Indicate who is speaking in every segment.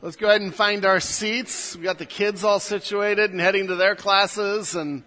Speaker 1: Let's go ahead and find our seats. We've got the kids all situated and heading to their classes and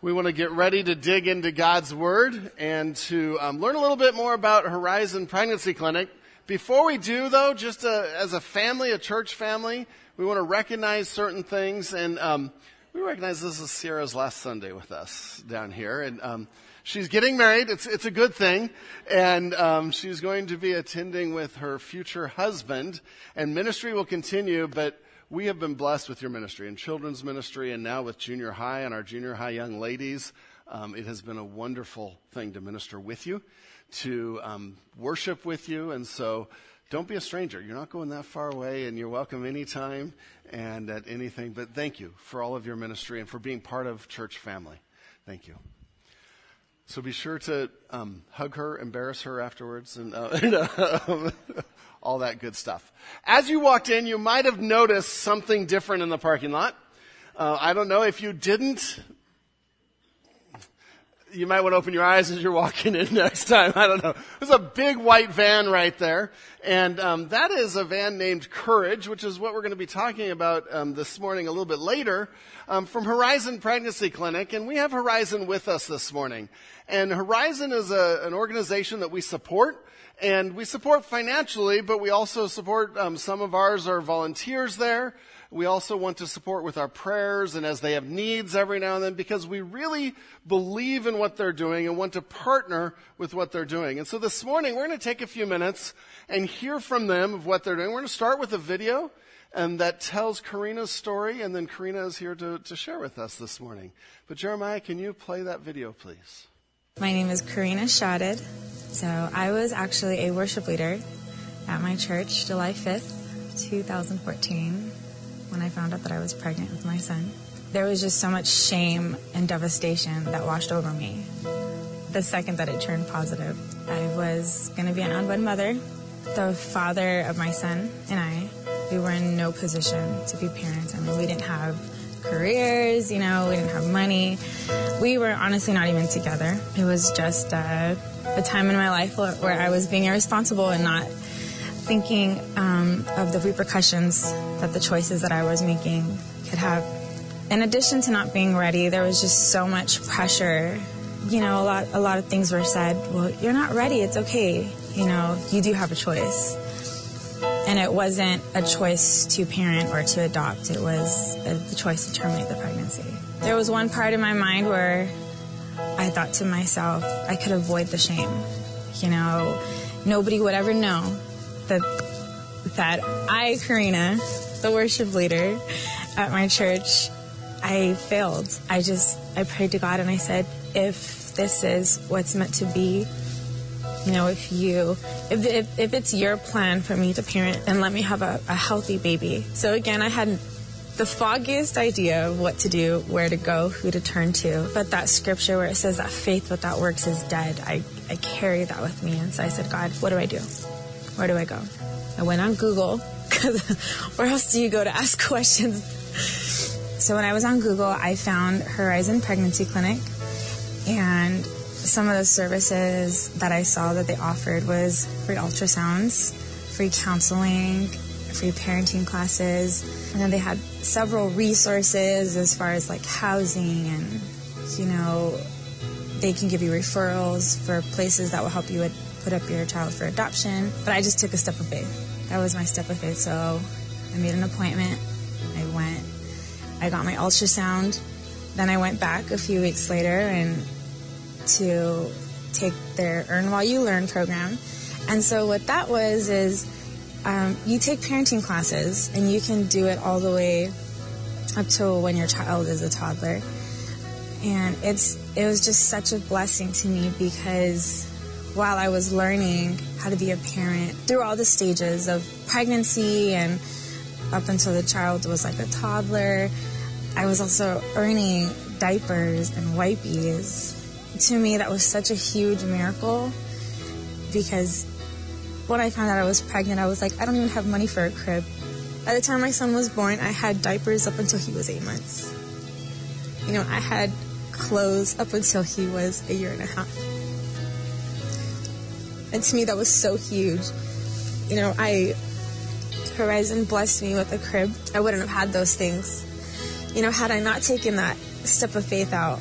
Speaker 1: we want to get ready to dig into God's Word and to um, learn a little bit more about Horizon Pregnancy Clinic. Before we do, though, just uh, as a family, a church family, we want to recognize certain things. And um, we recognize this is Sierra's last Sunday with us down here. And um, she's getting married. It's, it's a good thing. And um, she's going to be attending with her future husband. And ministry will continue, but we have been blessed with your ministry and children's ministry and now with junior high and our junior high young ladies. Um, it has been a wonderful thing to minister with you, to um, worship with you. And so don't be a stranger. You're not going that far away and you're welcome anytime and at anything. But thank you for all of your ministry and for being part of church family. Thank you. So be sure to um, hug her, embarrass her afterwards, and, uh, and uh, all that good stuff. As you walked in, you might have noticed something different in the parking lot. Uh, I don't know if you didn't. You might want to open your eyes as you're walking in next time. I don't know. There's a big white van right there, and um, that is a van named Courage, which is what we're going to be talking about um, this morning a little bit later um, from Horizon Pregnancy Clinic, and we have Horizon with us this morning. And Horizon is a, an organization that we support. And we support financially, but we also support, um, some of ours are volunteers there. We also want to support with our prayers and as they have needs every now and then because we really believe in what they're doing and want to partner with what they're doing. And so this morning we're going to take a few minutes and hear from them of what they're doing. We're going to start with a video and that tells Karina's story and then Karina is here to, to share with us this morning. But Jeremiah, can you play that video please?
Speaker 2: My name is Karina Shadid. So I was actually a worship leader at my church July 5th, 2014, when I found out that I was pregnant with my son. There was just so much shame and devastation that washed over me. The second that it turned positive, I was going to be an unwed mother. The father of my son and I, we were in no position to be parents. I mean, we didn't have careers, you know, we didn't have money. We were honestly not even together. It was just uh, a time in my life where I was being irresponsible and not thinking um, of the repercussions that the choices that I was making could have. In addition to not being ready, there was just so much pressure. You know, a lot, a lot of things were said. Well, you're not ready. It's okay. You know, you do have a choice. And it wasn't a choice to parent or to adopt. It was a, the choice to terminate the pregnancy. There was one part in my mind where I thought to myself, I could avoid the shame. You know, nobody would ever know that that I, Karina, the worship leader at my church, I failed. I just I prayed to God and I said, if this is what's meant to be, you know, if you, if, if, if it's your plan for me to parent, then let me have a, a healthy baby. So again, I had the foggiest idea of what to do, where to go, who to turn to. But that scripture where it says that faith without works is dead, I, I carry that with me. And so I said, God, what do I do? Where do I go? I went on Google because where else do you go to ask questions? So when I was on Google, I found Horizon Pregnancy Clinic and some of the services that I saw that they offered was free ultrasounds, free counseling, free parenting classes, and then they had several resources as far as like housing and you know they can give you referrals for places that will help you put up your child for adoption. But I just took a step of faith. That was my step of faith. So I made an appointment. I went. I got my ultrasound. Then I went back a few weeks later and to take their Earn While You Learn program. And so what that was is um, you take parenting classes and you can do it all the way up to when your child is a toddler. And it's it was just such a blessing to me because while I was learning how to be a parent through all the stages of pregnancy and up until the child was like a toddler, I was also earning diapers and wipies to me, that was such a huge miracle because when I found out I was pregnant, I was like, I don't even have money for a crib. By the time my son was born, I had diapers up until he was eight months. You know, I had clothes up until he was a year and a half. And to me, that was so huge. You know, I
Speaker 3: Horizon blessed me with a crib, I wouldn't have had those things. You know, had I not taken that step of faith out,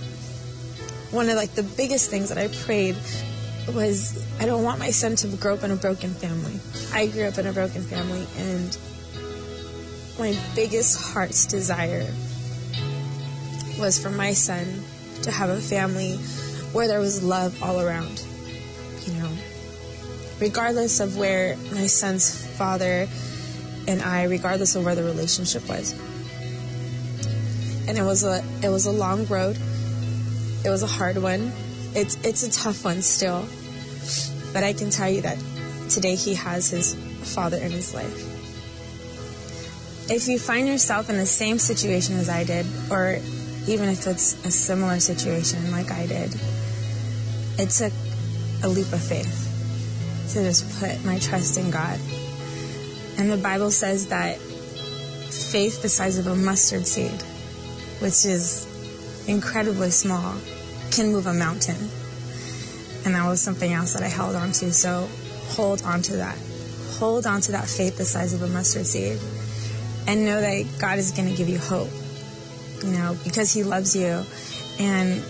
Speaker 3: one of like the biggest things that I prayed was I don't want my son to grow up in a broken family. I grew up in a broken family and my biggest heart's desire was for my son to have a family where there was love all around. You know, regardless of where my son's father and I, regardless of where the relationship was. And it was a it was a long road. It was a hard one. It's it's a tough one still. But I can tell you that today he has his father in his life. If you find yourself in the same situation as I did, or even if it's a similar situation like I did, it took a leap of faith to just put my trust in God. And the Bible says that faith the size of a mustard seed, which is incredibly small, can move a mountain. And that was something else that I held on to. So hold on to that. Hold on to that faith the size of a mustard seed. And know that God is going to give you hope. You know, because He loves you. And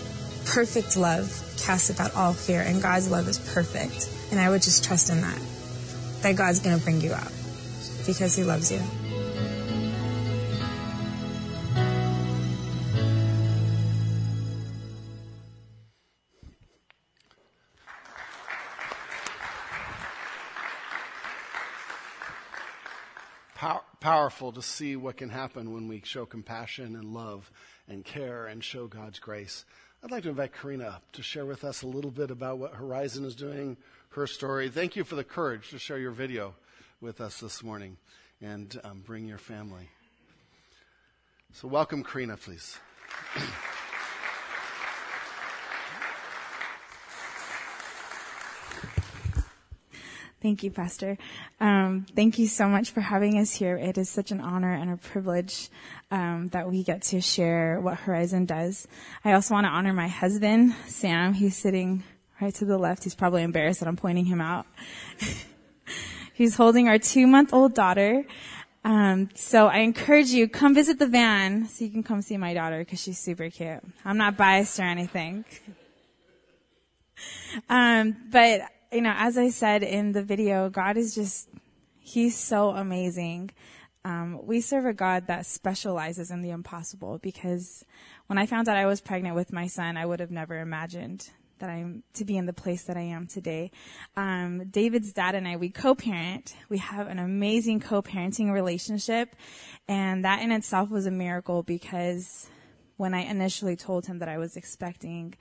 Speaker 3: perfect love casts out all fear. And God's love is perfect. And I would just trust in that. That God's going to bring you out because He loves you.
Speaker 1: Powerful to see what can happen when we show compassion and love and care and show God's grace. I'd like to invite Karina up to share with us a little bit about what Horizon is doing, her story. Thank you for the courage to share your video with us this morning and um, bring your family. So, welcome, Karina, please.
Speaker 2: Thank you, Pastor. Um, thank you so much for having us here. It is such an honor and a privilege um, that we get to share what Horizon does. I also want to honor my husband, Sam. He's sitting right to the left. He's probably embarrassed that I'm pointing him out. He's holding our two-month-old daughter. Um, so I encourage you, come visit the van so you can come see my daughter because she's super cute. I'm not biased or anything. Um, but you know, as I said in the video, God is just, He's so amazing. Um, we serve a God that specializes in the impossible because when I found out I was pregnant with my son, I would have never imagined that I'm to be in the place that I am today. Um, David's dad and I, we co-parent. We have an amazing co-parenting relationship, and that in itself was a miracle because when I initially told him that I was expecting,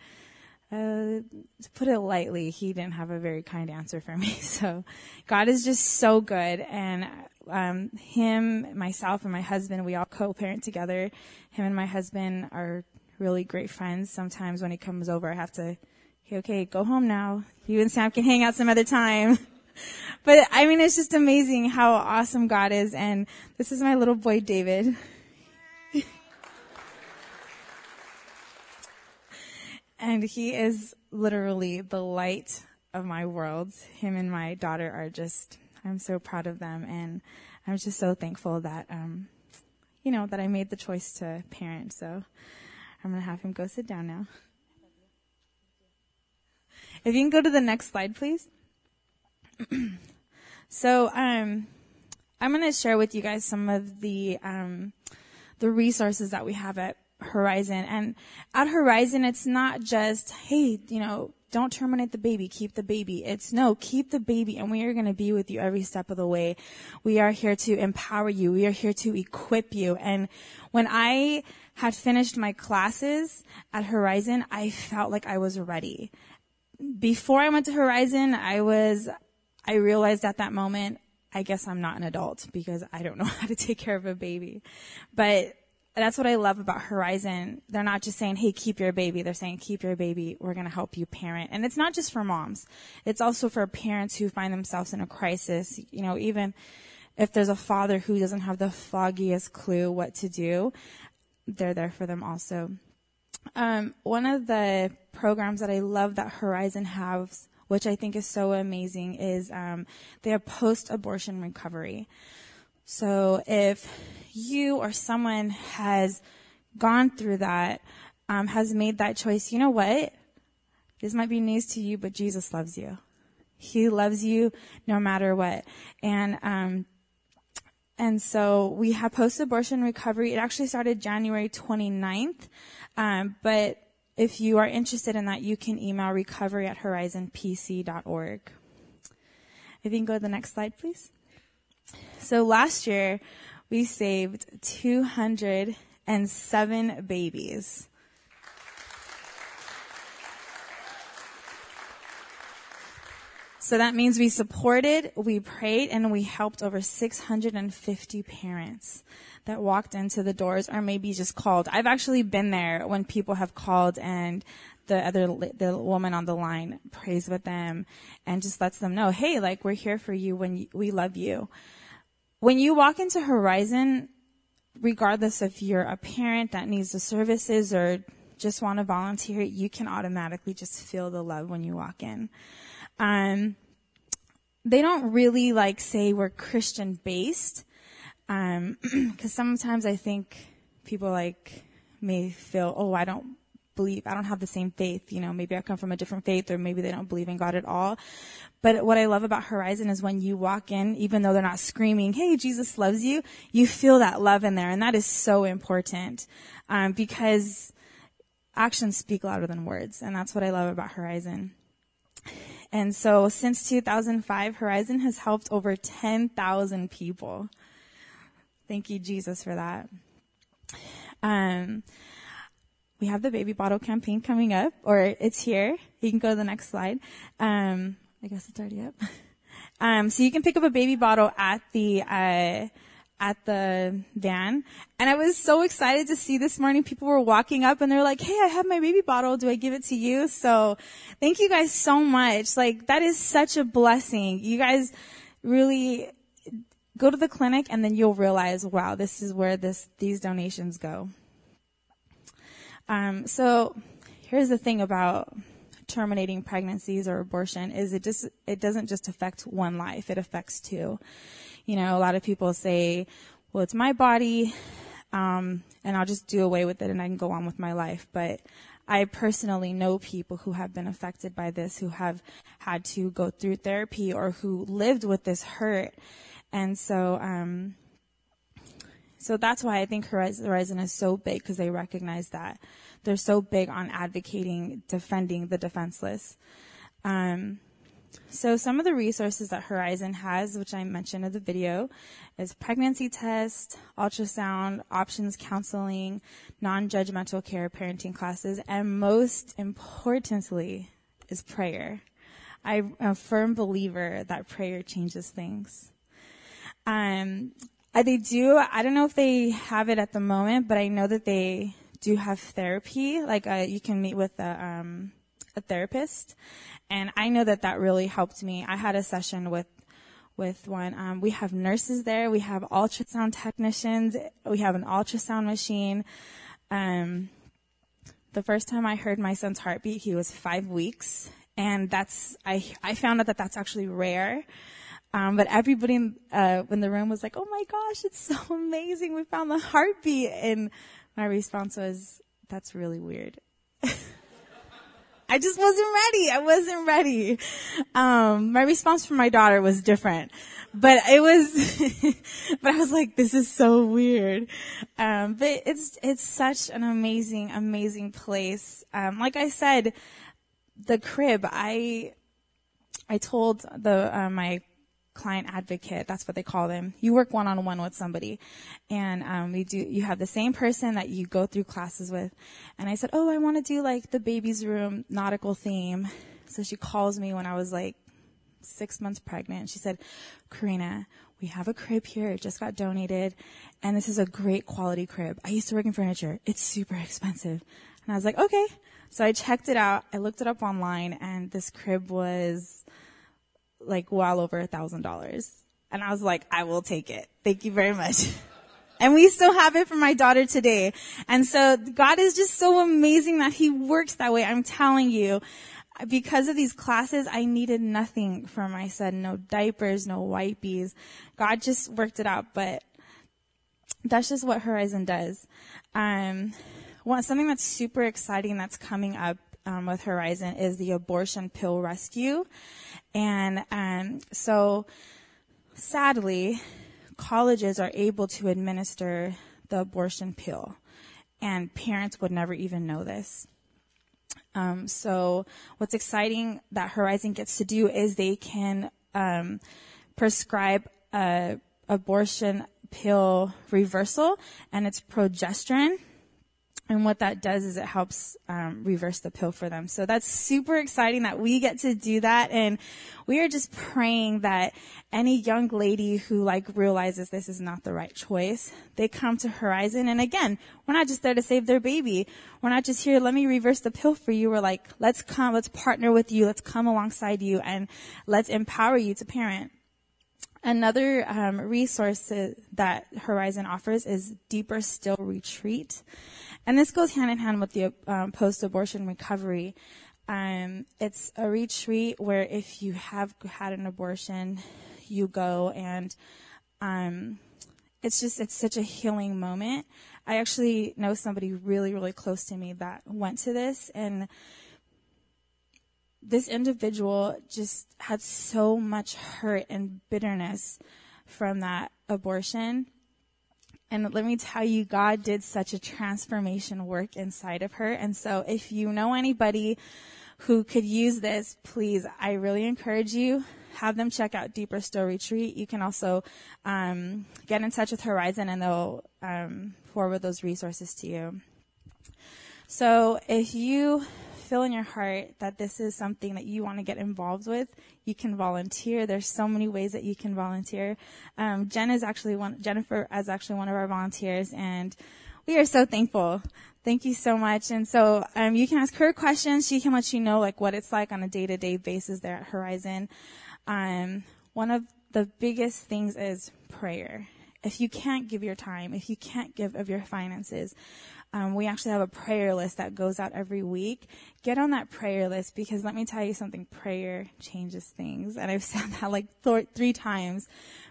Speaker 2: uh, to put it lightly, he didn't have a very kind answer for me. So God is just so good. And, um, him, myself, and my husband, we all co-parent together. Him and my husband are really great friends. Sometimes when he comes over, I have to, okay, okay, go home now. You and Sam can hang out some other time. but I mean, it's just amazing how awesome God is. And this is my little boy, David. And he is literally the light of my world. Him and my daughter are just, I'm so proud of them. And I'm just so thankful that, um, you know, that I made the choice to parent. So I'm going to have him go sit down now. If you can go to the next slide, please. so, um, I'm going to share with you guys some of the, um, the resources that we have at Horizon. And at Horizon, it's not just, hey, you know, don't terminate the baby, keep the baby. It's no, keep the baby and we are going to be with you every step of the way. We are here to empower you. We are here to equip you. And when I had finished my classes at Horizon, I felt like I was ready. Before I went to Horizon, I was, I realized at that moment, I guess I'm not an adult because I don't know how to take care of a baby. But that's what I love about Horizon. They're not just saying, hey, keep your baby. They're saying, keep your baby. We're going to help you parent. And it's not just for moms. It's also for parents who find themselves in a crisis. You know, even if there's a father who doesn't have the foggiest clue what to do, they're there for them also. Um, one of the programs that I love that Horizon has, which I think is so amazing, is um, they have post-abortion recovery. So if you or someone has gone through that, um, has made that choice, you know what? This might be news to you, but Jesus loves you. He loves you no matter what. And, um, and so we have post-abortion recovery. It actually started January 29th. Um, but if you are interested in that, you can email recovery at horizonpc.org. If you can go to the next slide, please. So last year, we saved 207 babies. So that means we supported, we prayed, and we helped over 650 parents that walked into the doors or maybe just called. I've actually been there when people have called and the other, the woman on the line prays with them and just lets them know, hey, like we're here for you when we love you. When you walk into Horizon, regardless if you're a parent that needs the services or just want to volunteer, you can automatically just feel the love when you walk in. Um, they don't really like say we're Christian based, um, because sometimes I think people like may feel, oh, I don't believe, I don't have the same faith. You know, maybe I come from a different faith, or maybe they don't believe in God at all. But what I love about Horizon is when you walk in, even though they're not screaming, "Hey, Jesus loves you," you feel that love in there, and that is so important um, because actions speak louder than words, and that's what I love about Horizon. And so since 2005, Horizon has helped over 10,000 people. Thank you, Jesus, for that. Um, we have the baby bottle campaign coming up, or it's here. You can go to the next slide. Um, I guess it's already up. Um, so you can pick up a baby bottle at the, uh, at the van. And I was so excited to see this morning people were walking up and they're like, Hey, I have my baby bottle. Do I give it to you? So thank you guys so much. Like that is such a blessing. You guys really go to the clinic and then you'll realize, wow, this is where this, these donations go. Um, so here's the thing about terminating pregnancies or abortion is it just, it doesn't just affect one life. It affects two. You know, a lot of people say, well, it's my body, um, and I'll just do away with it and I can go on with my life. But I personally know people who have been affected by this, who have had to go through therapy or who lived with this hurt. And so, um, so that's why I think Horizon is so big because they recognize that. They're so big on advocating, defending the defenseless. Um, so some of the resources that Horizon has, which I mentioned in the video, is pregnancy test, ultrasound, options counseling, non-judgmental care parenting classes, and most importantly is prayer. I'm a firm believer that prayer changes things. Um, uh, they do, I don't know if they have it at the moment, but I know that they do have therapy. Like, uh, you can meet with a, um, a therapist. And I know that that really helped me. I had a session with with one. Um, we have nurses there. We have ultrasound technicians. We have an ultrasound machine. Um, the first time I heard my son's heartbeat, he was five weeks, and that's I I found out that that's actually rare. Um, but everybody in, uh, in the room was like, "Oh my gosh, it's so amazing! We found the heartbeat!" And my response was, "That's really weird." I just wasn't ready. I wasn't ready. Um, my response from my daughter was different, but it was, but I was like, this is so weird. Um, but it's, it's such an amazing, amazing place. Um, like I said, the crib, I, I told the, uh, my client advocate. That's what they call them. You work one on one with somebody, and um, we do. You have the same person that you go through classes with. And I said, "Oh, I want to do like the baby's room nautical theme." So she calls me when I was like six months pregnant. She said, "Karina, we have a crib here. It just got donated, and this is a great quality crib. I used to work in furniture. It's super expensive." And I was like, "Okay." So I checked it out. I looked it up online, and this crib was like well over a thousand dollars. And I was like, I will take it. Thank you very much. And we still have it for my daughter today. And so God is just so amazing that he works that way. I'm telling you. because of these classes, I needed nothing for my son. No diapers, no wipies. God just worked it out, but that's just what Horizon does. Um, one, something that's super exciting that's coming up um, with Horizon is the abortion pill rescue. And um, so, sadly, colleges are able to administer the abortion pill, and parents would never even know this. Um, so, what's exciting that Horizon gets to do is they can um, prescribe a abortion pill reversal, and it's progesterone. And what that does is it helps um, reverse the pill for them. So that's super exciting that we get to do that. And we are just praying that any young lady who like realizes this is not the right choice, they come to Horizon. And again, we're not just there to save their baby. We're not just here, let me reverse the pill for you. We're like, let's come, let's partner with you, let's come alongside you, and let's empower you to parent. Another um, resource that Horizon offers is Deeper Still Retreat. And this goes hand in hand with the um, post-abortion recovery. Um, it's a retreat where if you have had an abortion, you go and um, it's just it's such a healing moment. I actually know somebody really really close to me that went to this and this individual just had so much hurt and bitterness from that abortion and let me tell you, God did such a transformation work inside of her. And so if you know anybody who could use this, please, I really encourage you, have them check out Deeper Still Retreat. You can also um, get in touch with Horizon and they'll um, forward those resources to you. So if you feel in your heart that this is something that you want to get involved with, you can volunteer. There's so many ways that you can volunteer. Um, Jen is actually one, Jennifer is actually one of our volunteers and we are so thankful. Thank you so much. And so, um, you can ask her questions. She can let you know like what it's like on a day to day basis there at Horizon. Um, one of the biggest things is prayer. If you can't give your time, if you can't give of your finances, um, we actually have a prayer list that goes out every week. Get on that prayer list because let me tell you something, prayer changes things. And I've said that like th- three times,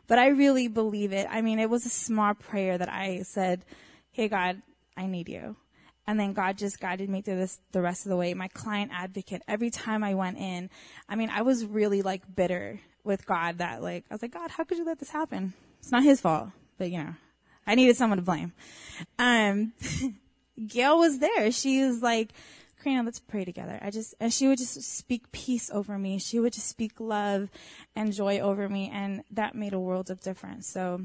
Speaker 2: but I really believe it. I mean, it was a small prayer that I said, Hey God, I need you. And then God just guided me through this the rest of the way. My client advocate, every time I went in, I mean, I was really like bitter with God that like, I was like, God, how could you let this happen? It's not his fault, but you know, I needed someone to blame. Um, Gail was there. She was like, Karina, let's pray together. I just, and she would just speak peace over me. She would just speak love and joy over me. And that made a world of difference. So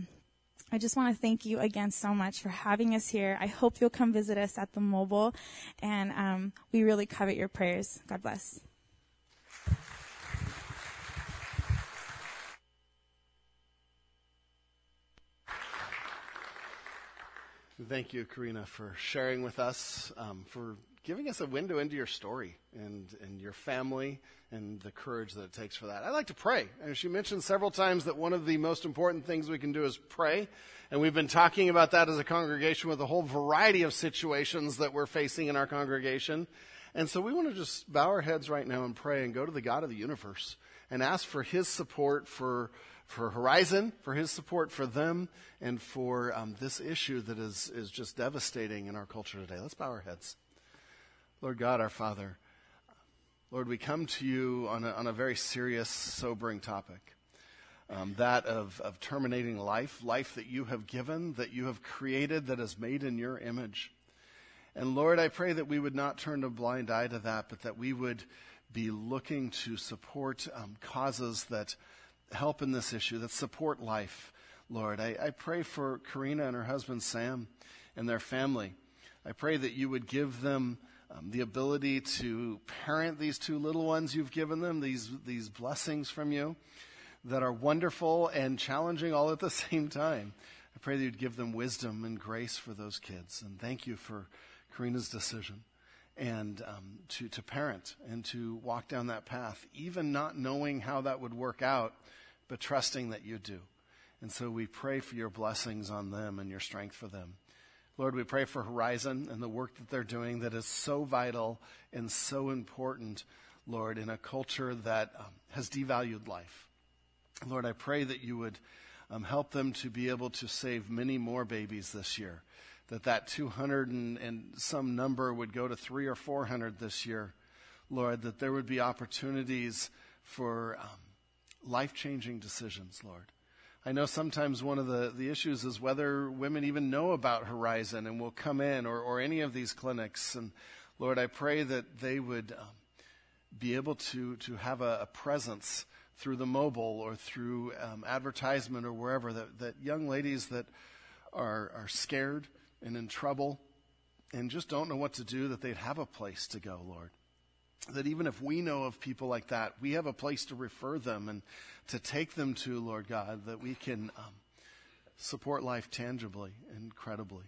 Speaker 2: I just want to thank you again so much for having us here. I hope you'll come visit us at the mobile and, um, we really covet your prayers. God bless.
Speaker 1: Thank you, Karina, for sharing with us, um, for giving us a window into your story and, and your family and the courage that it takes for that. I'd like to pray. And she mentioned several times that one of the most important things we can do is pray. And we've been talking about that as a congregation with a whole variety of situations that we're facing in our congregation. And so we want to just bow our heads right now and pray and go to the God of the universe and ask for his support for for Horizon, for his support for them, and for um, this issue that is, is just devastating in our culture today. Let's bow our heads. Lord God, our Father, Lord, we come to you on a, on a very serious, sobering topic. Um, that of, of terminating life, life that you have given, that you have created, that is made in your image. And Lord, I pray that we would not turn a blind eye to that, but that we would be looking to support um, causes that help in this issue, that support life, Lord. I, I pray for Karina and her husband Sam and their family. I pray that you would give them um, the ability to parent these two little ones you've given them, these, these blessings from you that are wonderful and challenging all at the same time. I pray that you'd give them wisdom and grace for those kids. And thank you for Karina's decision and um, to, to parent and to walk down that path, even not knowing how that would work out but trusting that you do. And so we pray for your blessings on them and your strength for them. Lord, we pray for Horizon and the work that they're doing that is so vital and so important. Lord, in a culture that um, has devalued life. Lord, I pray that you would um, help them to be able to save many more babies this year. That that 200 and, and some number would go to three or 400 this year. Lord, that there would be opportunities for um, life changing decisions, Lord. I know sometimes one of the, the issues is whether women even know about Horizon and will come in or, or any of these clinics. And Lord, I pray that they would um, be able to, to have a, a, presence through the mobile or through um, advertisement or wherever, that, that young ladies that are, are scared and in trouble and just don't know what to do, that they'd have a place to go, Lord that even if we know of people like that, we have a place to refer them and to take them to, Lord God, that we can um, support life tangibly and credibly.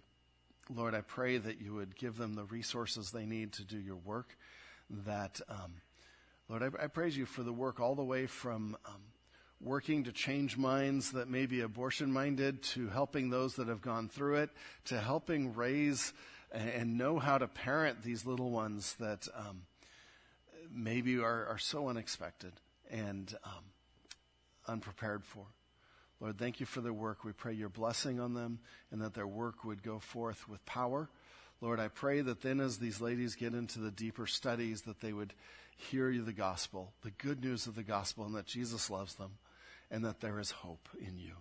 Speaker 1: Lord, I pray that you would give them the resources they need to do your work. That, um, Lord, I, I, praise you for the work all the way from um, working to change minds that may be abortion minded to helping those that have gone through it to helping raise and, know how to parent these little ones that um, maybe are, are so unexpected and um, unprepared for. Lord, thank you for their work. We pray your blessing on them and that their work would go forth with power. Lord, I pray that then as these ladies get into the deeper studies, that they would hear you the gospel, the good news of the gospel, and that Jesus loves them and that there is hope in you.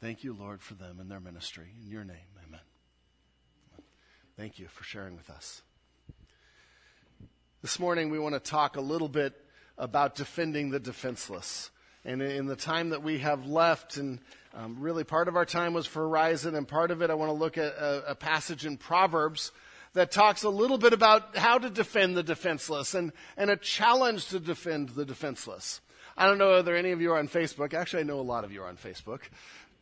Speaker 1: Thank you, Lord, for them and their ministry. In your name, amen. Thank you for sharing with us. This morning, we want to talk a little bit about defending the defenseless. And in the time that we have left, and um, really part of our time was for Horizon, and part of it I want to look at a, a passage in Proverbs that talks a little bit about how to defend the defenseless and, and a challenge to defend the defenseless. I don't know whether any of you are on Facebook. Actually, I know a lot of you are on Facebook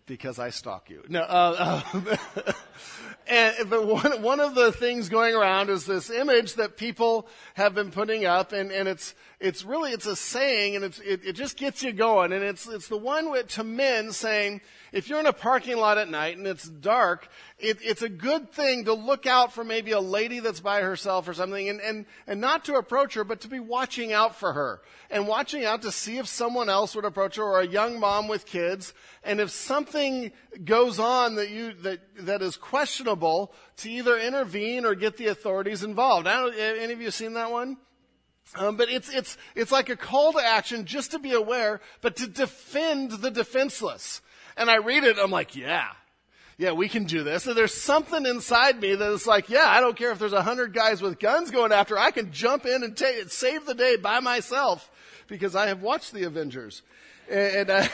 Speaker 1: because I stalk you. No, uh, uh, and but one one of the things going around is this image that people have been putting up, and, and it's it's really it's a saying, and it's it, it just gets you going, and it's it's the one with, to men saying if you're in a parking lot at night and it's dark, it, it's a good thing to look out for maybe a lady that's by herself or something and, and, and not to approach her, but to be watching out for her and watching out to see if someone else would approach her or a young mom with kids. And if something goes on that you, that, that is questionable, to either intervene or get the authorities involved. Don't, any of you seen that one? Um, but it's, it's, it's like a call to action just to be aware, but to defend the defenseless. And I read it, I'm like, yeah, yeah, we can do this. And there's something inside me that is like, yeah, I don't care if there's a hundred guys with guns going after, I can jump in and take, save the day by myself because I have watched the Avengers. And, uh,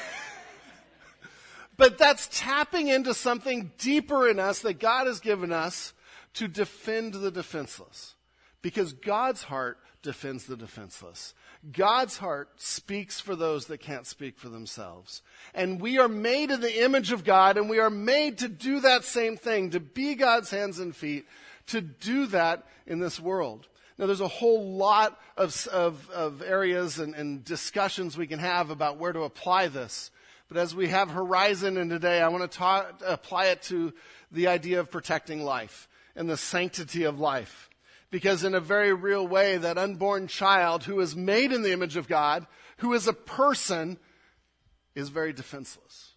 Speaker 1: but that's tapping into something deeper in us that God has given us to defend the defenseless. Because God's heart defends the defenseless. God's heart speaks for those that can't speak for themselves. And we are made in the image of God, and we are made to do that same thing, to be God's hands and feet, to do that in this world. Now, there's a whole lot of, of, of areas and, and discussions we can have about where to apply this. But as we have Horizon in today, I want to apply it to the idea of protecting life and the sanctity of life. Because in a very real way, that unborn child who is made in the image of God, who is a person, is very defenseless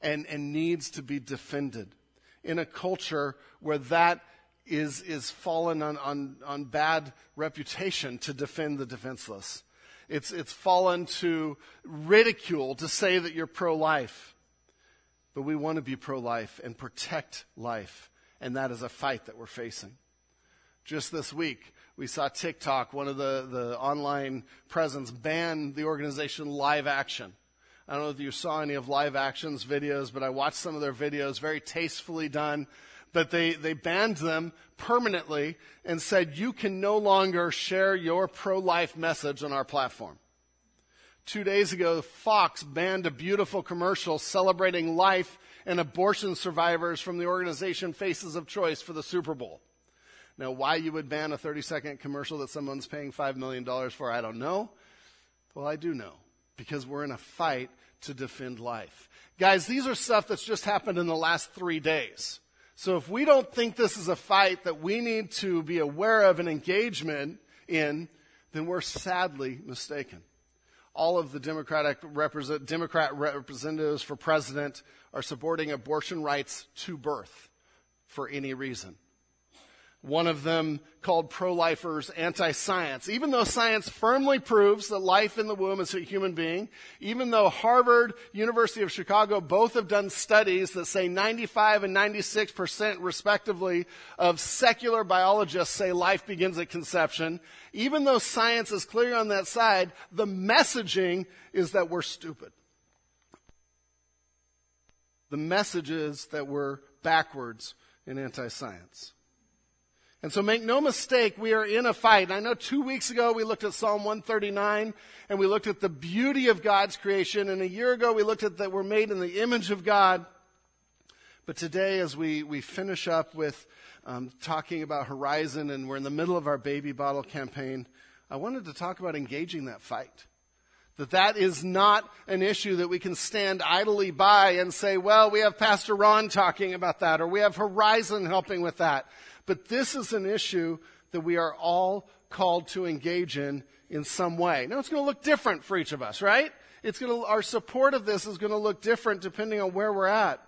Speaker 1: and, and needs to be defended in a culture where that is, is fallen on, on, on bad reputation to defend the defenseless. It's, it's fallen to ridicule to say that you're pro life. But we want to be pro life and protect life. And that is a fight that we're facing. Just this week, we saw TikTok, one of the, the online presence, ban the organization Live Action. I don't know if you saw any of Live Action's videos, but I watched some of their videos, very tastefully done. But they, they banned them permanently and said, you can no longer share your pro-life message on our platform. Two days ago, Fox banned a beautiful commercial celebrating life and abortion survivors from the organization Faces of Choice for the Super Bowl. Now, why you would ban a 30 second commercial that someone's paying $5 million for, I don't know. Well, I do know because we're in a fight to defend life. Guys, these are stuff that's just happened in the last three days. So if we don't think this is a fight that we need to be aware of and engagement in, then we're sadly mistaken. All of the Democratic represent, Democrat representatives for president are supporting abortion rights to birth for any reason. One of them called pro-lifers anti-science. Even though science firmly proves that life in the womb is a human being, even though Harvard, University of Chicago both have done studies that say 95 and 96% respectively of secular biologists say life begins at conception, even though science is clear on that side, the messaging is that we're stupid. The message is that we're backwards in anti-science. And so make no mistake, we are in a fight. And I know two weeks ago we looked at Psalm 139 and we looked at the beauty of God's creation. And a year ago we looked at that we're made in the image of God. But today, as we, we finish up with um, talking about Horizon and we're in the middle of our baby bottle campaign, I wanted to talk about engaging that fight. That that is not an issue that we can stand idly by and say, well, we have Pastor Ron talking about that, or we have Horizon helping with that. But this is an issue that we are all called to engage in in some way. Now, it's going to look different for each of us, right? It's going to, our support of this is going to look different depending on where we're at.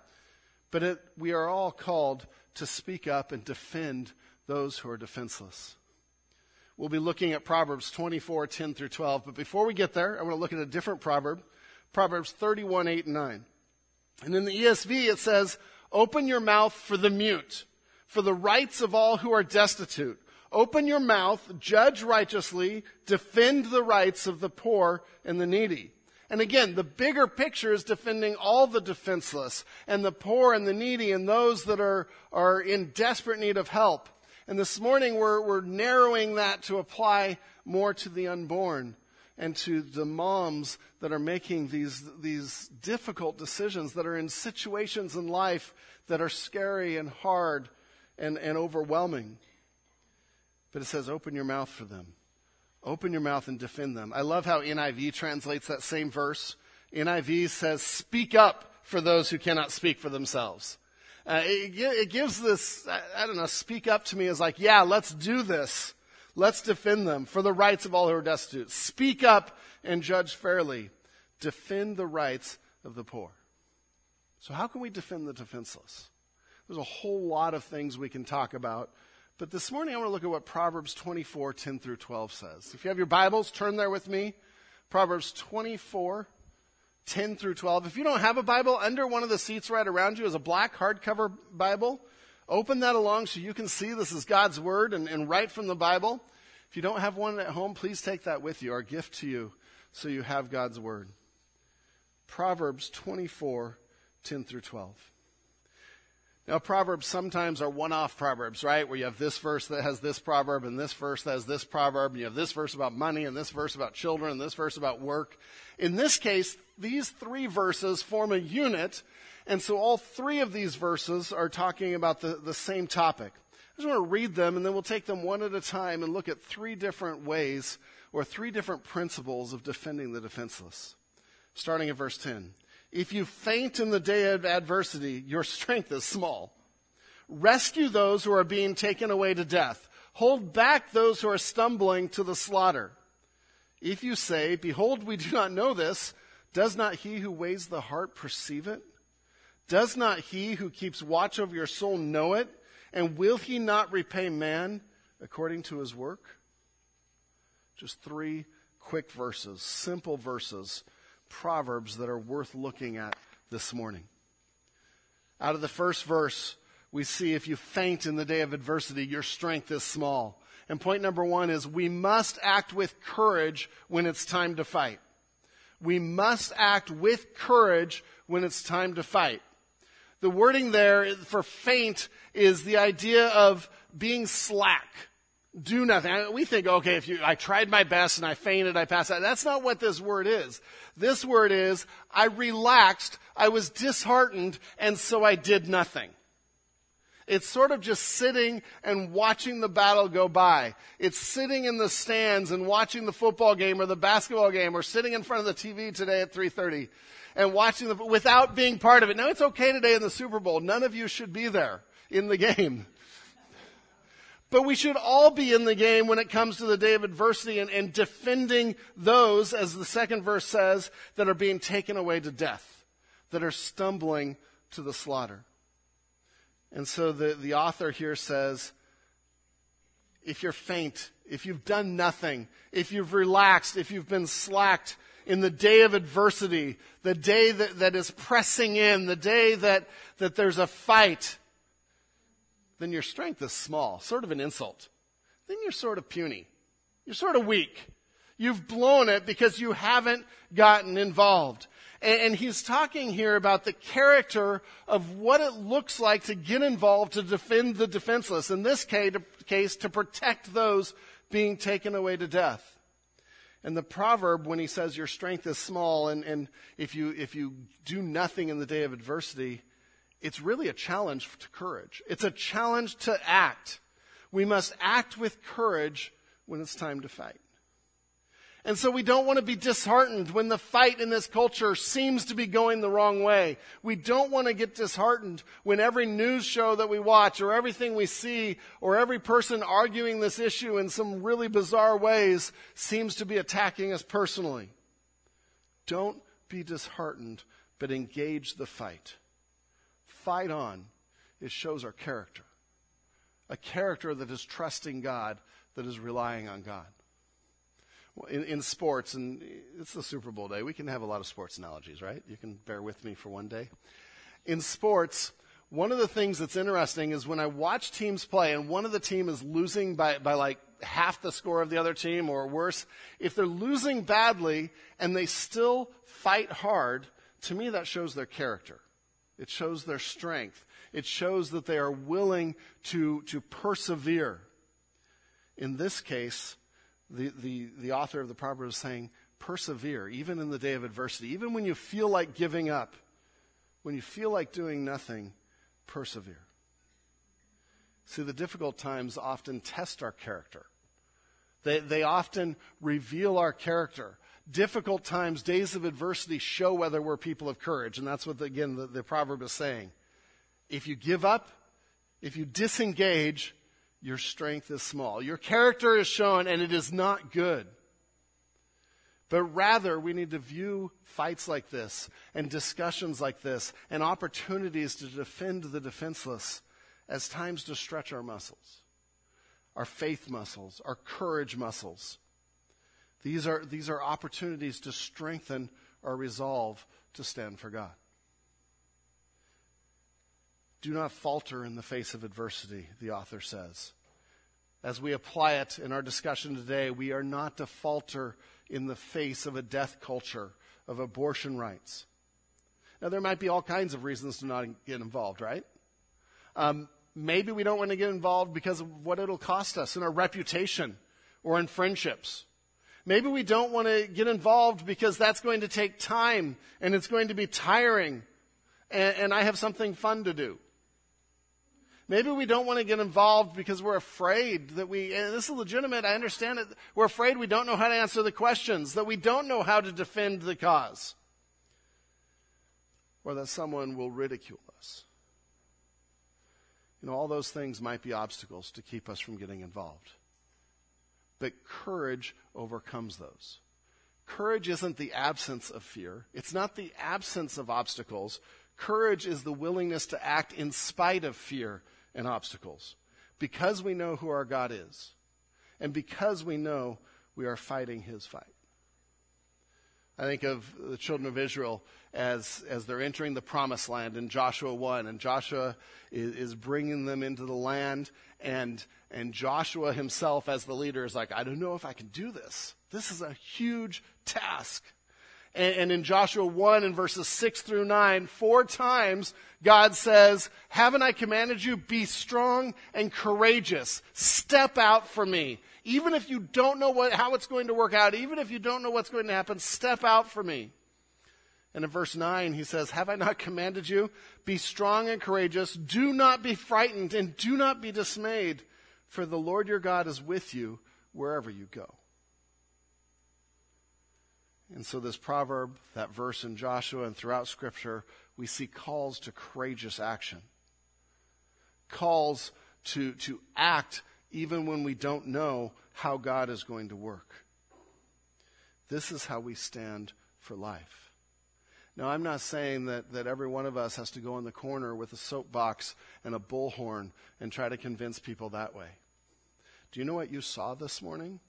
Speaker 1: But it, we are all called to speak up and defend those who are defenseless. We'll be looking at Proverbs 24, 10 through 12. But before we get there, I want to look at a different proverb. Proverbs 31, 8 and 9. And in the ESV, it says, Open your mouth for the mute for the rights of all who are destitute. Open your mouth, judge righteously, defend the rights of the poor and the needy. And again, the bigger picture is defending all the defenseless and the poor and the needy and those that are, are in desperate need of help. And this morning we're, we're narrowing that to apply more to the unborn and to the moms that are making these, these difficult decisions that are in situations in life that are scary and hard and, and overwhelming. But it says, open your mouth for them. Open your mouth and defend them. I love how NIV translates that same verse. NIV says, speak up for those who cannot speak for themselves. Uh, it, it, gives this, I, I don't know, speak up to me is like, yeah, let's do this. Let's defend them for the rights of all who are destitute. Speak up and judge fairly. Defend the rights of the poor. So how can we defend the defenseless? There's a whole lot of things we can talk about. But this morning I want to look at what Proverbs 24, 10 through 12 says. If you have your Bibles, turn there with me. Proverbs 24, 10 through 12. If you don't have a Bible, under one of the seats right around you is a black hardcover Bible. Open that along so you can see this is God's Word and, and right from the Bible. If you don't have one at home, please take that with you, our gift to you, so you have God's Word. Proverbs 24, 10 through 12. Now, proverbs sometimes are one off proverbs, right? Where you have this verse that has this proverb, and this verse that has this proverb, and you have this verse about money, and this verse about children, and this verse about work. In this case, these three verses form a unit, and so all three of these verses are talking about the, the same topic. I just want to read them, and then we'll take them one at a time and look at three different ways or three different principles of defending the defenseless. Starting at verse 10. If you faint in the day of adversity, your strength is small. Rescue those who are being taken away to death. Hold back those who are stumbling to the slaughter. If you say, Behold, we do not know this, does not he who weighs the heart perceive it? Does not he who keeps watch over your soul know it? And will he not repay man according to his work? Just three quick verses, simple verses proverbs that are worth looking at this morning. Out of the first verse, we see if you faint in the day of adversity, your strength is small. And point number one is we must act with courage when it's time to fight. We must act with courage when it's time to fight. The wording there for faint is the idea of being slack do nothing. We think, okay, if you, I tried my best and I fainted, I passed out. That's not what this word is. This word is, I relaxed, I was disheartened, and so I did nothing. It's sort of just sitting and watching the battle go by. It's sitting in the stands and watching the football game or the basketball game or sitting in front of the TV today at 3:30 and watching the without being part of it. Now it's okay today in the Super Bowl. None of you should be there in the game. But we should all be in the game when it comes to the day of adversity and, and defending those, as the second verse says, that are being taken away to death, that are stumbling to the slaughter. And so the, the author here says, if you're faint, if you've done nothing, if you've relaxed, if you've been slacked in the day of adversity, the day that, that is pressing in, the day that, that there's a fight, then your strength is small, sort of an insult. Then you're sort of puny. You're sort of weak. You've blown it because you haven't gotten involved. And, he's talking here about the character of what it looks like to get involved to defend the defenseless. In this case, to, case, to protect those being taken away to death. And the proverb, when he says your strength is small, and, and if, you, if you do nothing in the day of adversity, it's really a challenge to courage. It's a challenge to act. We must act with courage when it's time to fight. And so we don't want to be disheartened when the fight in this culture seems to be going the wrong way. We don't want to get disheartened when every news show that we watch or everything we see or every person arguing this issue in some really bizarre ways seems to be attacking us personally. Don't be disheartened, but engage the fight. Fight on. It shows our character. A character that is trusting God, that is relying on God in, in sports, and it's the Super Bowl day, we can have a lot of sports analogies, right? You can bear with me for one day. In sports, one of the things that's interesting is when I watch teams play and one of the team is losing by, by like half the score of the other team or worse, if they're losing badly and they still fight hard, to me that shows their character. It shows their strength. It shows that they are willing to, to persevere. In this case, the, the, the author of the proverb is saying, persevere, even in the day of adversity, even when you feel like giving up, when you feel like doing nothing, persevere. See, the difficult times often test our character. They, they often reveal our character. Difficult times, days of adversity, show whether we're people of courage. And that's what, again, the, the proverb is saying. If you give up, if you disengage, your strength is small. Your character is shown and it is not good. But rather, we need to view fights like this and discussions like this and opportunities to defend the defenseless as times to stretch our muscles, our faith muscles, our courage muscles. These are, these are opportunities to strengthen our resolve to stand for God. Do not falter in the face of adversity, the author says. As we apply it in our discussion today, we are not to falter in the face of a death culture of abortion rights. Now, there might be all kinds of reasons to not get involved, right? Um, maybe we don't want to get involved because of what it'll cost us in our reputation or in friendships. Maybe we don't want to get involved because that's going to take time and it's going to be tiring and, and I have something fun to do. Maybe we don't want to get involved because we're afraid that we, this is legitimate, I understand it. We're afraid we don't know how to answer the questions, that we don't know how to defend the cause, or that someone will ridicule us. You know, all those things might be obstacles to keep us from getting involved. But courage overcomes those. Courage isn't the absence of fear. It's not the absence of obstacles. Courage is the willingness to act in spite of fear and obstacles because we know who our God is and because we know we are fighting his fight. I think of the children of Israel as, as they're entering the promised land in Joshua 1, and Joshua is, is bringing them into the land, and, and Joshua himself, as the leader, is like, I don't know if I can do this. This is a huge task. And, and in Joshua 1 and verses 6 through 9, four times God says, Haven't I commanded you? Be strong and courageous. Step out for me. Even if you don't know what, how it's going to work out, even if you don't know what's going to happen, step out for me. And in verse 9, he says, Have I not commanded you? Be strong and courageous. Do not be frightened and do not be dismayed, for the Lord your God is with you wherever you go. And so, this proverb, that verse in Joshua, and throughout Scripture, we see calls to courageous action, calls to, to act even when we don't know how God is going to work. This is how we stand for life. Now, I'm not saying that, that every one of us has to go in the corner with a soapbox and a bullhorn and try to convince people that way. Do you know what you saw this morning?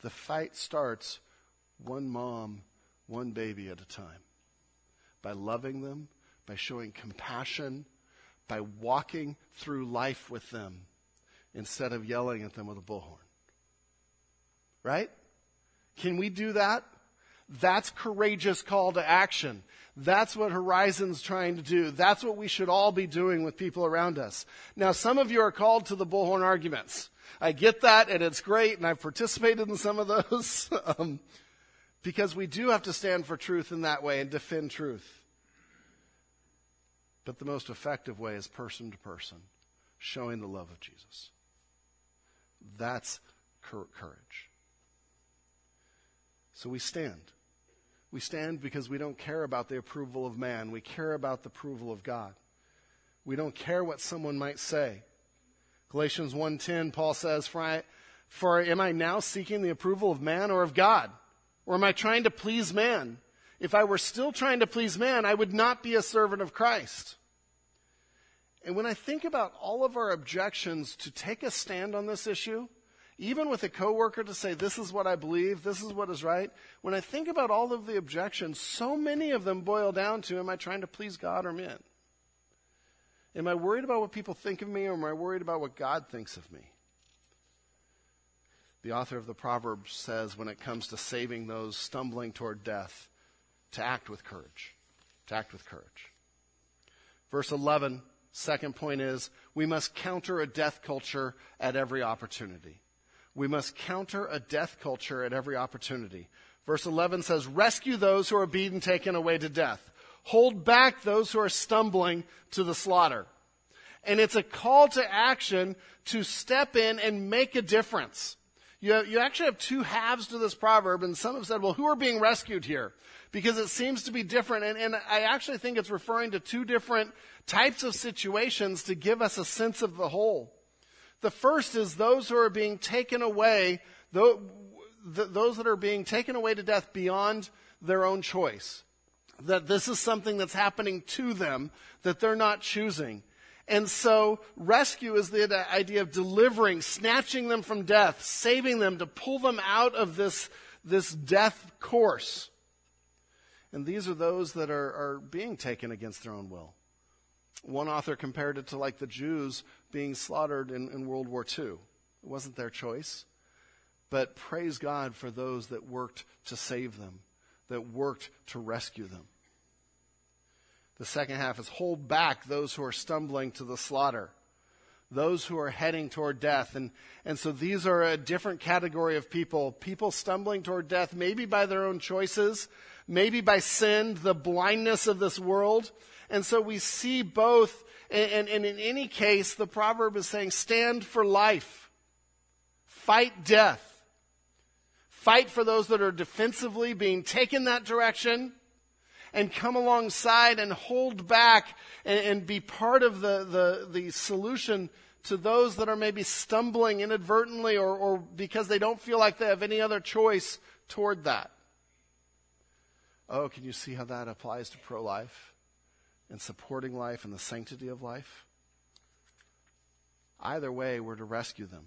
Speaker 1: The fight starts one mom, one baby at a time. By loving them, by showing compassion, by walking through life with them instead of yelling at them with a bullhorn. Right? Can we do that? That's courageous call to action. That's what Horizon's trying to do. That's what we should all be doing with people around us. Now, some of you are called to the bullhorn arguments. I get that, and it's great, and I've participated in some of those. um, because we do have to stand for truth in that way and defend truth. But the most effective way is person to person, showing the love of Jesus. That's courage. So we stand. We stand because we don't care about the approval of man. We care about the approval of God. We don't care what someone might say. Galatians 1:10 Paul says, for, I, "For am I now seeking the approval of man or of God? Or am I trying to please man? If I were still trying to please man, I would not be a servant of Christ." And when I think about all of our objections to take a stand on this issue, even with a coworker to say, this is what I believe, this is what is right, when I think about all of the objections, so many of them boil down to, am I trying to please God or men? Am I worried about what people think of me or am I worried about what God thinks of me? The author of the Proverbs says when it comes to saving those stumbling toward death, to act with courage. To act with courage. Verse 11, second point is, we must counter a death culture at every opportunity. We must counter a death culture at every opportunity. Verse 11 says, Rescue those who are beaten, taken away to death. Hold back those who are stumbling to the slaughter. And it's a call to action to step in and make a difference. You, you actually have two halves to this proverb, and some have said, well, who are being rescued here? Because it seems to be different. And, and I actually think it's referring to two different types of situations to give us a sense of the whole. The first is those who are being taken away, those that are being taken away to death beyond their own choice. That this is something that's happening to them that they're not choosing. And so rescue is the idea of delivering, snatching them from death, saving them to pull them out of this, this death course. And these are those that are, are being taken against their own will. One author compared it to like the Jews being slaughtered in, in World War II. It wasn't their choice. But praise God for those that worked to save them, that worked to rescue them. The second half is hold back those who are stumbling to the slaughter, those who are heading toward death. And, and so these are a different category of people. People stumbling toward death, maybe by their own choices, maybe by sin, the blindness of this world. And so we see both and, and, in any case, the proverb is saying, stand for life. Fight death. Fight for those that are defensively being taken that direction and come alongside and hold back and, and be part of the, the, the solution to those that are maybe stumbling inadvertently or, or because they don't feel like they have any other choice toward that. Oh, can you see how that applies to pro life? and supporting life and the sanctity of life. Either way, we're to rescue them.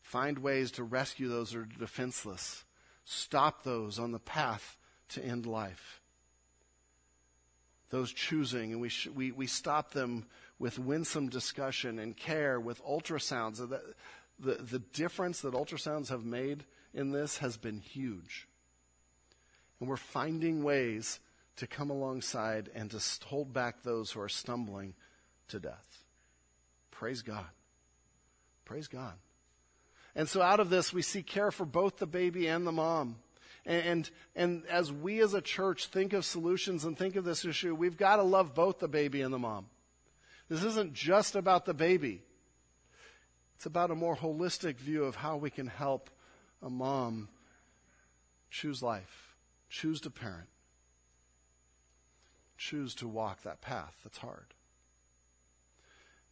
Speaker 1: Find ways to rescue those that are defenseless. Stop those on the path to end life. Those choosing, and we, sh- we, we stop them with winsome discussion and care, with ultrasounds. The, the, the difference that ultrasounds have made in this has been huge. And we're finding ways to come alongside and to hold back those who are stumbling to death. Praise God. Praise God. And so out of this, we see care for both the baby and the mom. And, and, and as we as a church think of solutions and think of this issue, we've got to love both the baby and the mom. This isn't just about the baby. It's about a more holistic view of how we can help a mom choose life, choose to parent choose to walk that path that's hard.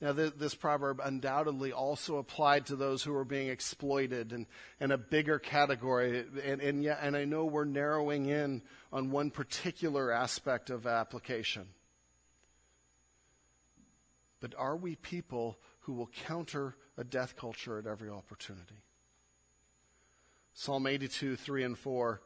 Speaker 1: Now, th- this proverb undoubtedly also applied to those who were being exploited and, and a bigger category. And, and, yeah, and I know we're narrowing in on one particular aspect of application. But are we people who will counter a death culture at every opportunity? Psalm 82, 3 and 4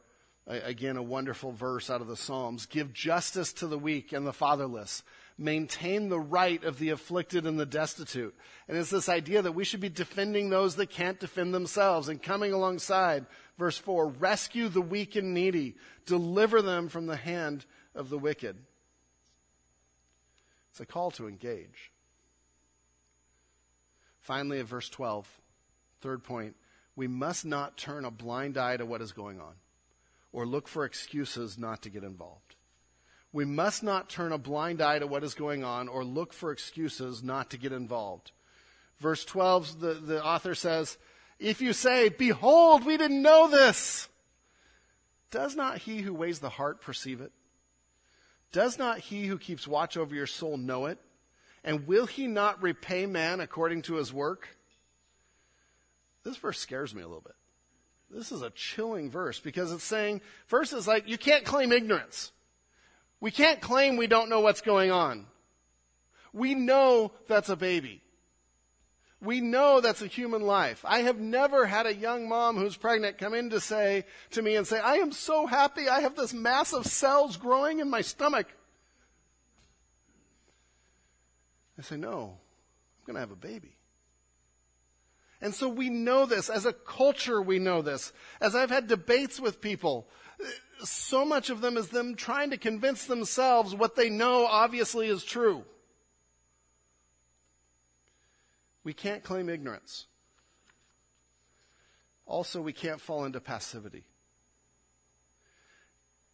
Speaker 1: Again, a wonderful verse out of the Psalms. Give justice to the weak and the fatherless. Maintain the right of the afflicted and the destitute. And it's this idea that we should be defending those that can't defend themselves and coming alongside. Verse 4 Rescue the weak and needy. Deliver them from the hand of the wicked. It's a call to engage. Finally, at verse 12, third point, we must not turn a blind eye to what is going on or look for excuses not to get involved. We must not turn a blind eye to what is going on or look for excuses not to get involved. Verse 12, the, the author says, If you say, Behold, we didn't know this, does not he who weighs the heart perceive it? Does not he who keeps watch over your soul know it? And will he not repay man according to his work? This verse scares me a little bit. This is a chilling verse because it's saying, first it's like, you can't claim ignorance. We can't claim we don't know what's going on. We know that's a baby. We know that's a human life. I have never had a young mom who's pregnant come in to say to me and say, I am so happy I have this mass of cells growing in my stomach. I say, no, I'm going to have a baby. And so we know this. As a culture, we know this. As I've had debates with people, so much of them is them trying to convince themselves what they know obviously is true. We can't claim ignorance. Also, we can't fall into passivity.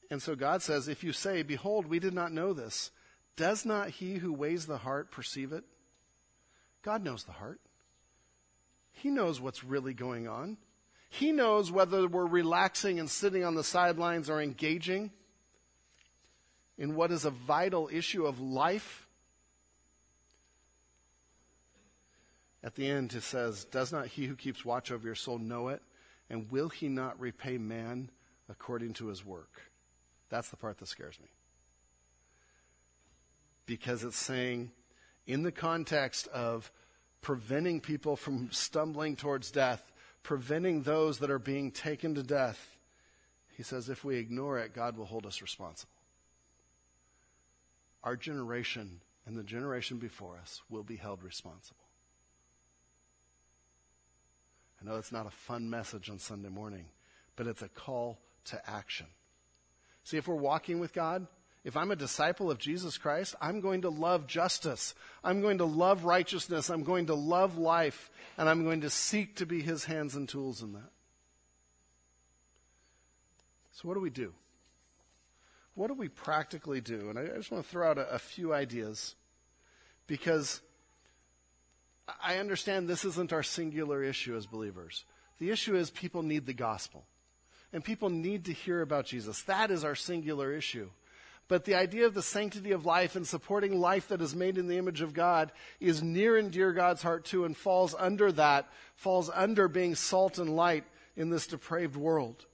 Speaker 1: And so God says, if you say, Behold, we did not know this, does not he who weighs the heart perceive it? God knows the heart. He knows what's really going on. He knows whether we're relaxing and sitting on the sidelines or engaging in what is a vital issue of life. At the end, it says, Does not he who keeps watch over your soul know it? And will he not repay man according to his work? That's the part that scares me. Because it's saying, in the context of preventing people from stumbling towards death, preventing those that are being taken to death. He says, if we ignore it, God will hold us responsible. Our generation and the generation before us will be held responsible. I know it's not a fun message on Sunday morning, but it's a call to action. See, if we're walking with God, if I'm a disciple of Jesus Christ, I'm going to love justice. I'm going to love righteousness. I'm going to love life. And I'm going to seek to be his hands and tools in that. So, what do we do? What do we practically do? And I just want to throw out a, a few ideas because I understand this isn't our singular issue as believers. The issue is people need the gospel. And people need to hear about Jesus. That is our singular issue. But the idea of the sanctity of life and supporting life that is made in the image of God is near and dear God's heart too and falls under that, falls under being salt and light in this depraved world.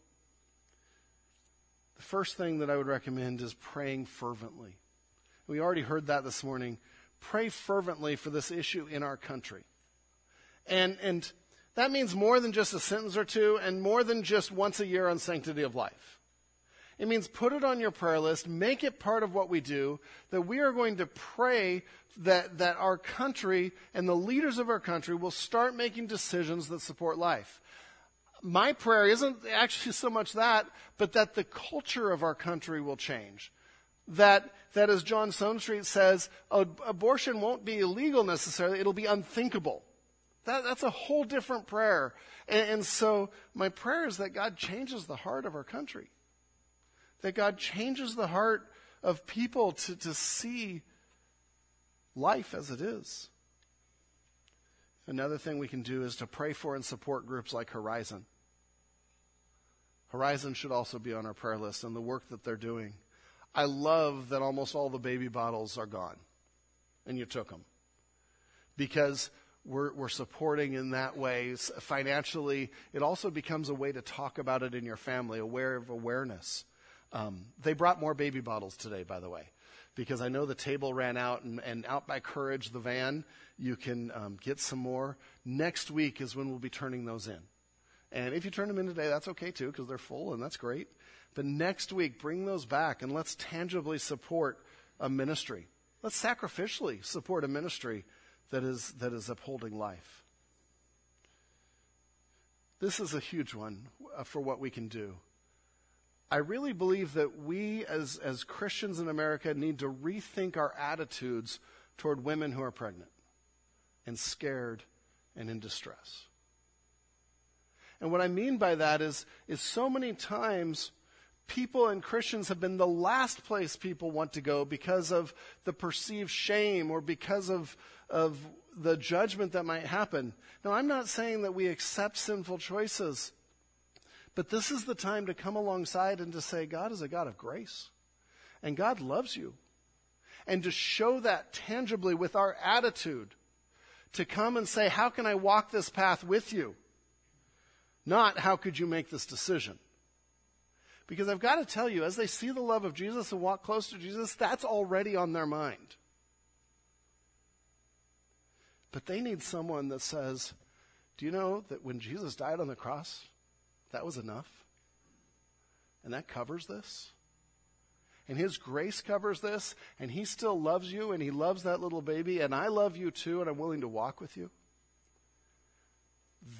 Speaker 1: The first thing that I would recommend is praying fervently. We already heard that this morning. Pray fervently for this issue in our country. And, and that means more than just a sentence or two and more than just once a year on sanctity of life. It means put it on your prayer list, make it part of what we do, that we are going to pray that, that our country and the leaders of our country will start making decisions that support life. My prayer isn't actually so much that, but that the culture of our country will change. That, that as John Stonestreet says, abortion won't be illegal necessarily, it'll be unthinkable. That, that's a whole different prayer. And, and so my prayer is that God changes the heart of our country that God changes the heart of people to, to see life as it is. Another thing we can do is to pray for and support groups like Horizon. Horizon should also be on our prayer list and the work that they're doing. I love that almost all the baby bottles are gone and you took them. because we're, we're supporting in that way. Financially, it also becomes a way to talk about it in your family, aware of awareness. Um, they brought more baby bottles today, by the way, because I know the table ran out, and, and out by Courage, the van, you can um, get some more. Next week is when we'll be turning those in. And if you turn them in today, that's okay too, because they're full, and that's great. But next week, bring those back, and let's tangibly support a ministry. Let's sacrificially support a ministry that is, that is upholding life. This is a huge one uh, for what we can do. I really believe that we as, as Christians in America need to rethink our attitudes toward women who are pregnant and scared and in distress. And what I mean by that is, is so many times people and Christians have been the last place people want to go because of the perceived shame or because of, of the judgment that might happen. Now, I'm not saying that we accept sinful choices, but this is the time to come alongside and to say, God is a God of grace, and God loves you. And to show that tangibly with our attitude, to come and say, How can I walk this path with you? Not, How could you make this decision? Because I've got to tell you, as they see the love of Jesus and walk close to Jesus, that's already on their mind. But they need someone that says, Do you know that when Jesus died on the cross, that was enough? And that covers this? And His grace covers this, and He still loves you, and He loves that little baby, and I love you too, and I'm willing to walk with you?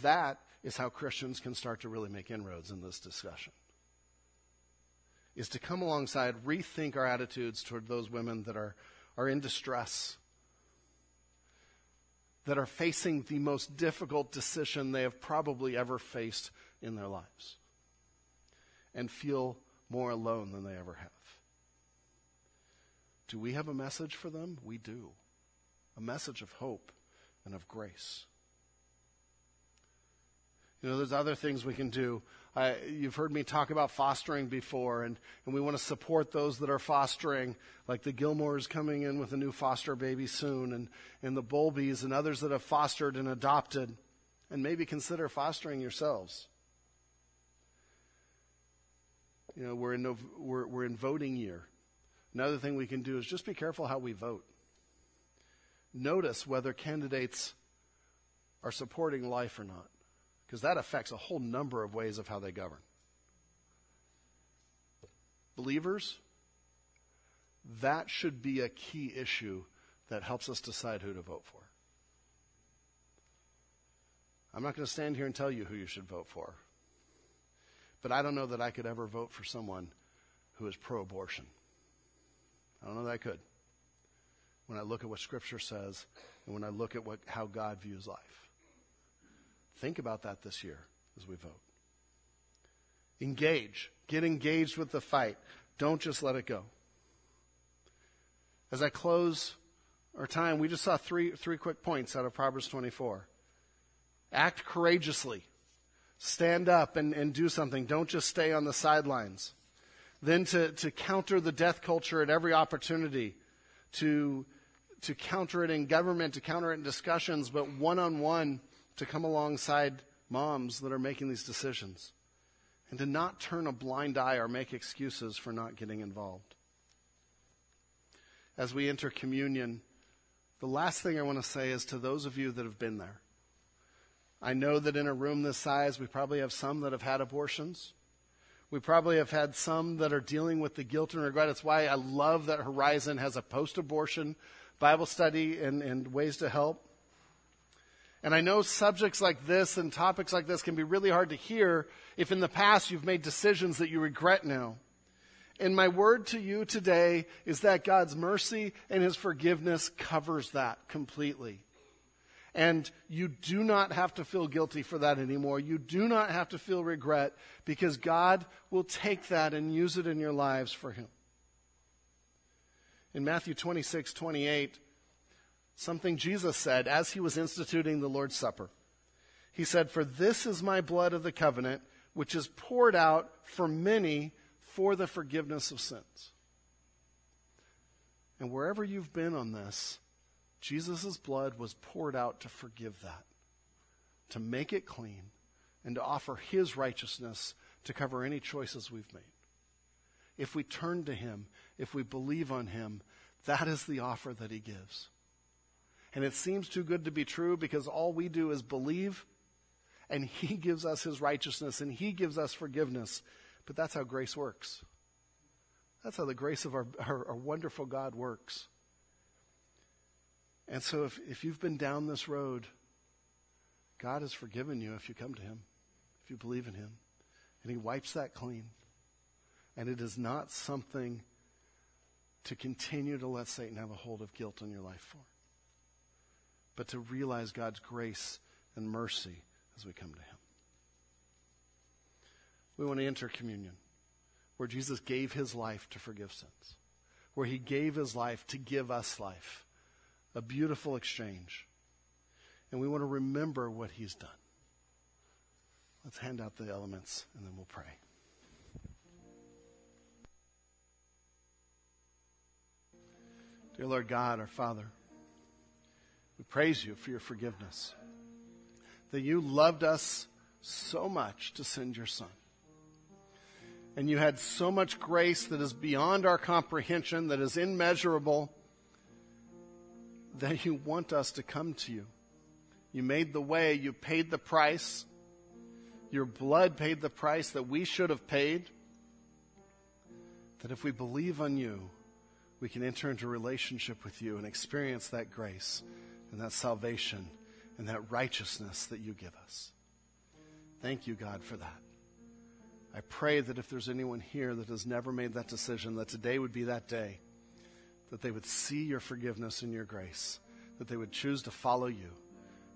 Speaker 1: That is how Christians can start to really make inroads in this discussion is to come alongside, rethink our attitudes toward those women that are, are in distress, that are facing the most difficult decision they have probably ever faced in their lives, and feel more alone than they ever have. Do we have a message for them? We do. A message of hope and of grace. You know, there's other things we can do. I, you've heard me talk about fostering before, and, and we want to support those that are fostering, like the Gilmores coming in with a new foster baby soon, and, and the Bolbys and others that have fostered and adopted, and maybe consider fostering yourselves. You know, we're in, we're, we're in voting year. Another thing we can do is just be careful how we vote. Notice whether candidates are supporting life or not because that affects a whole number of ways of how they govern. Believers, that should be a key issue that helps us decide who to vote for. I'm not going to stand here and tell you who you should vote for. But I don't know that I could ever vote for someone who is pro abortion. I don't know that I could. When I look at what Scripture says and when I look at what, how God views life. Think about that this year as we vote. Engage. Get engaged with the fight. Don't just let it go. As I close our time, we just saw three, three quick points out of Proverbs 24. Act courageously. Stand up and, and do something. Don't just stay on the sidelines. Then to, to counter the death culture at every opportunity, to, to counter it in government, to counter it in discussions, but one on one to come alongside moms that are making these decisions and to not turn a blind eye or make excuses for not getting involved. As we enter communion, the last thing I want to say is to those of you that have been there. I know that in a room this size, we probably have some that have had abortions. We probably have had some that are dealing with the guilt and regret. It's why I love that Horizon has a post abortion Bible study and, and ways to help. And I know subjects like this and topics like this can be really hard to hear if in the past you've made decisions that you regret now. And my word to you today is that God's mercy and His forgiveness covers that completely. And you do not have to feel guilty for that anymore. You do not have to feel regret because God will take that and use it in your lives for Him. In Matthew 26, 28, something Jesus said as he was instituting the Lord's Supper. He said, For this is my blood of the covenant, which is poured out for many for the forgiveness of sins. And wherever you've been on this, Jesus' blood was poured out to forgive that, to make it clean, and to offer his righteousness to cover any choices we've made. If we turn to him, if we believe on him, that is the offer that he gives. And it seems too good to be true because all we do is believe and he gives us his righteousness and he gives us forgiveness. But that's how grace works. That's how the grace of our, our, our wonderful God works. And so if, if you've been down this road, God has forgiven you if you come to him, if you believe in him. And he wipes that clean. And it is not something to continue to let Satan have a hold of guilt in your life for, but to realize God's grace and mercy as we come to him. We want to enter communion where Jesus gave his life to forgive sins, where he gave his life to give us life. A beautiful exchange. And we want to remember what he's done. Let's hand out the elements and then we'll pray. Dear Lord God, our Father, we praise you for your forgiveness. That you loved us so much to send your Son. And you had so much grace that is beyond our comprehension, that is immeasurable, that you want us to come to you. You made the way, you paid the price. Your blood paid the price that we should have paid. That if we believe on you, we can enter into relationship with you and experience that grace and that salvation and that righteousness that you give us. Thank you, God, for that. I pray that if there's anyone here that has never made that decision, that today would be that day, that they would see your forgiveness and your grace, that they would choose to follow you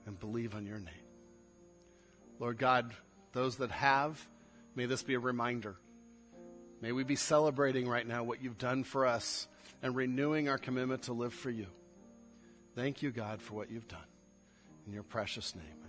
Speaker 1: and believe on your name. Lord God, those that have, may this be a reminder. May we be celebrating right now what you've done for us and renewing our commitment to live for you. Thank you, God, for what you've done. In your precious name.